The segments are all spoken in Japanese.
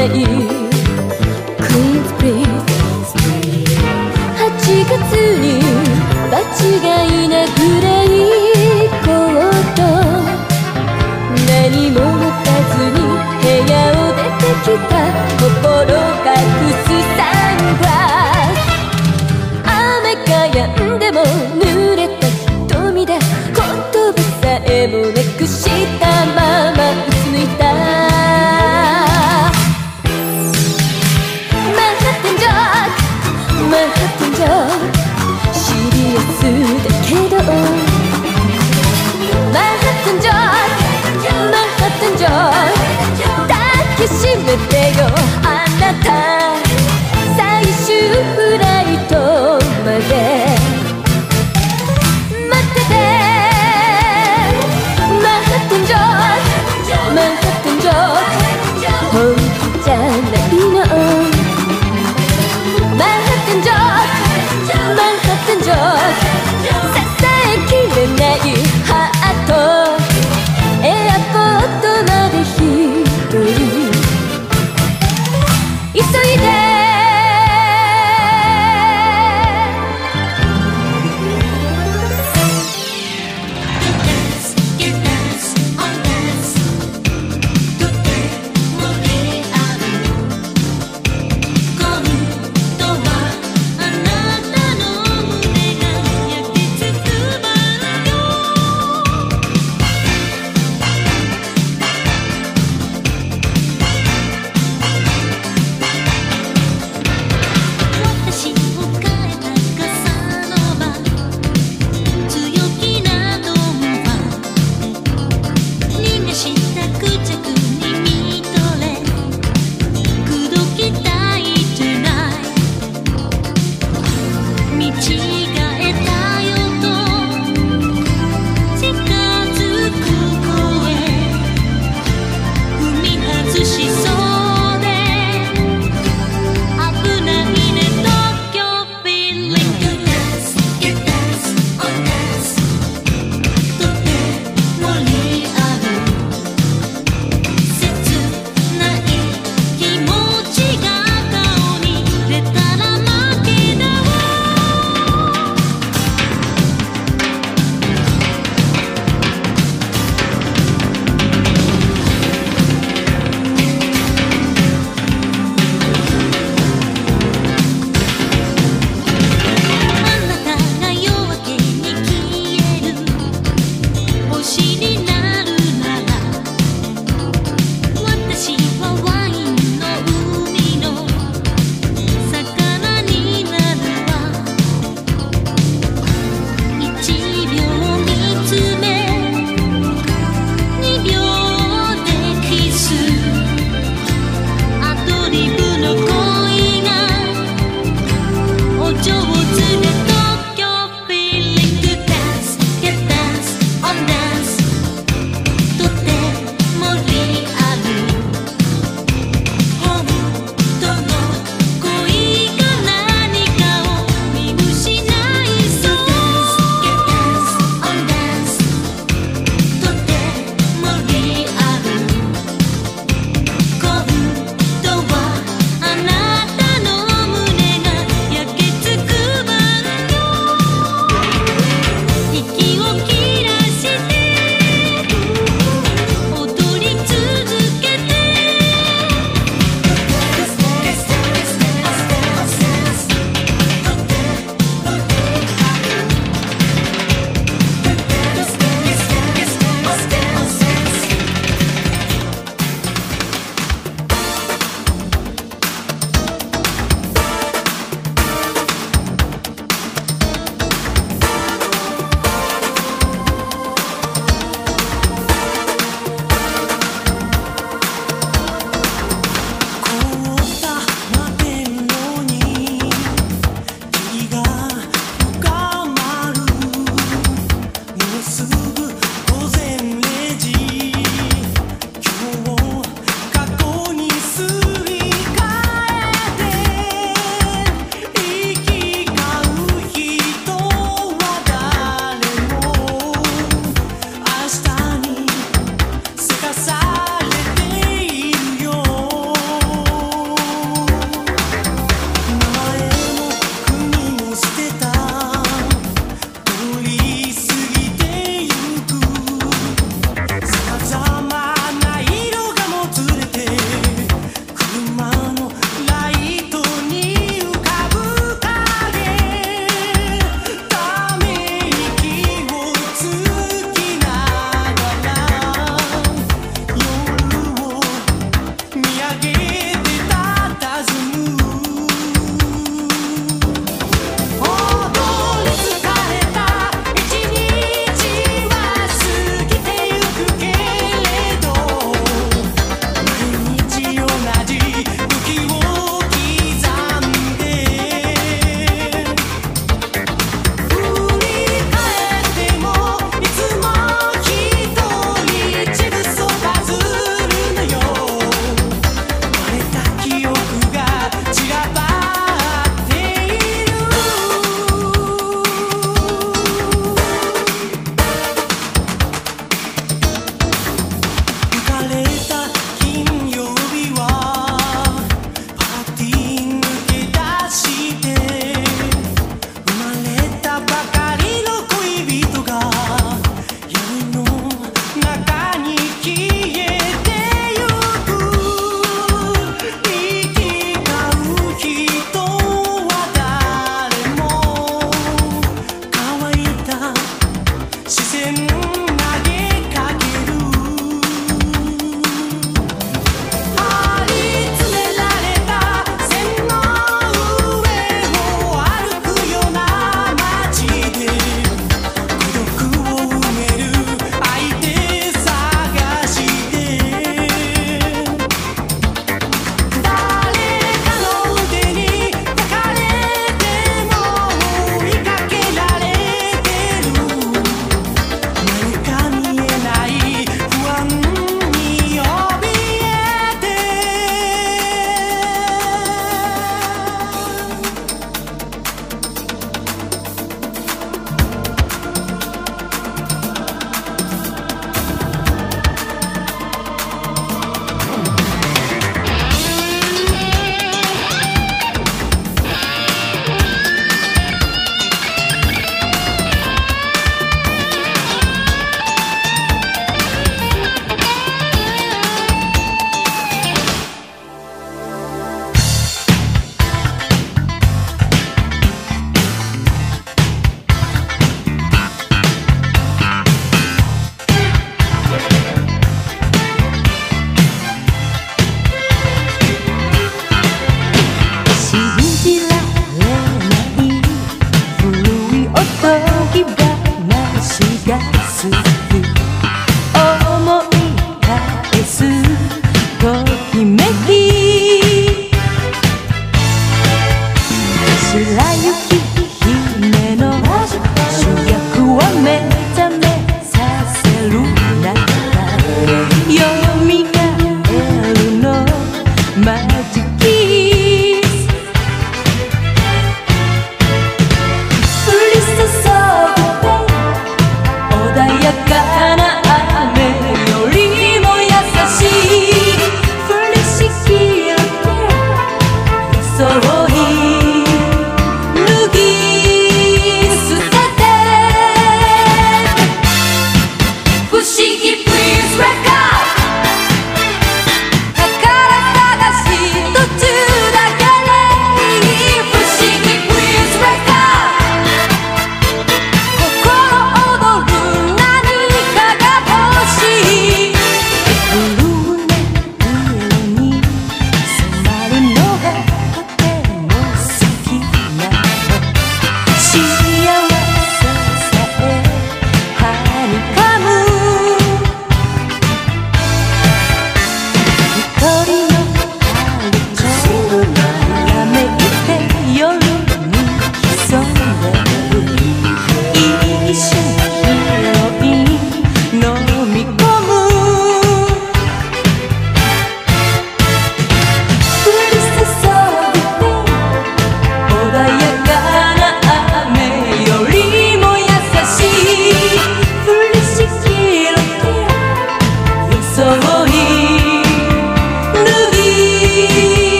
ない Please 8月に場違いなくらい行こうと何も持かずに部屋を出てきた。情抱きしめてよあなた。最終フライ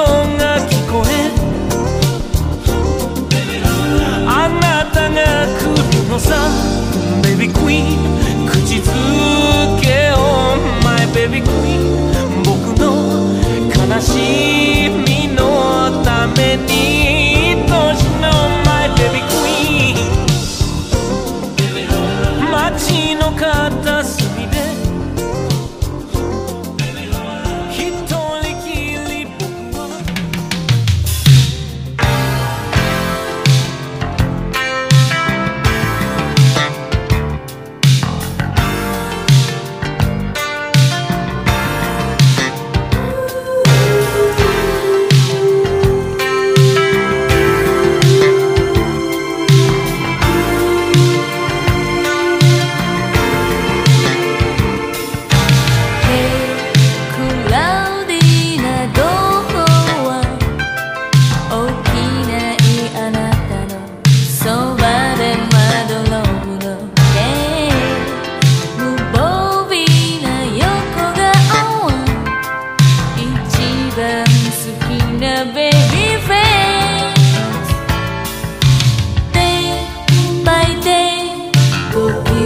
音が聞こえあなたが来るのさ。ベビークイーン口づけを。マイベビークイーン僕の悲しみ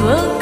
will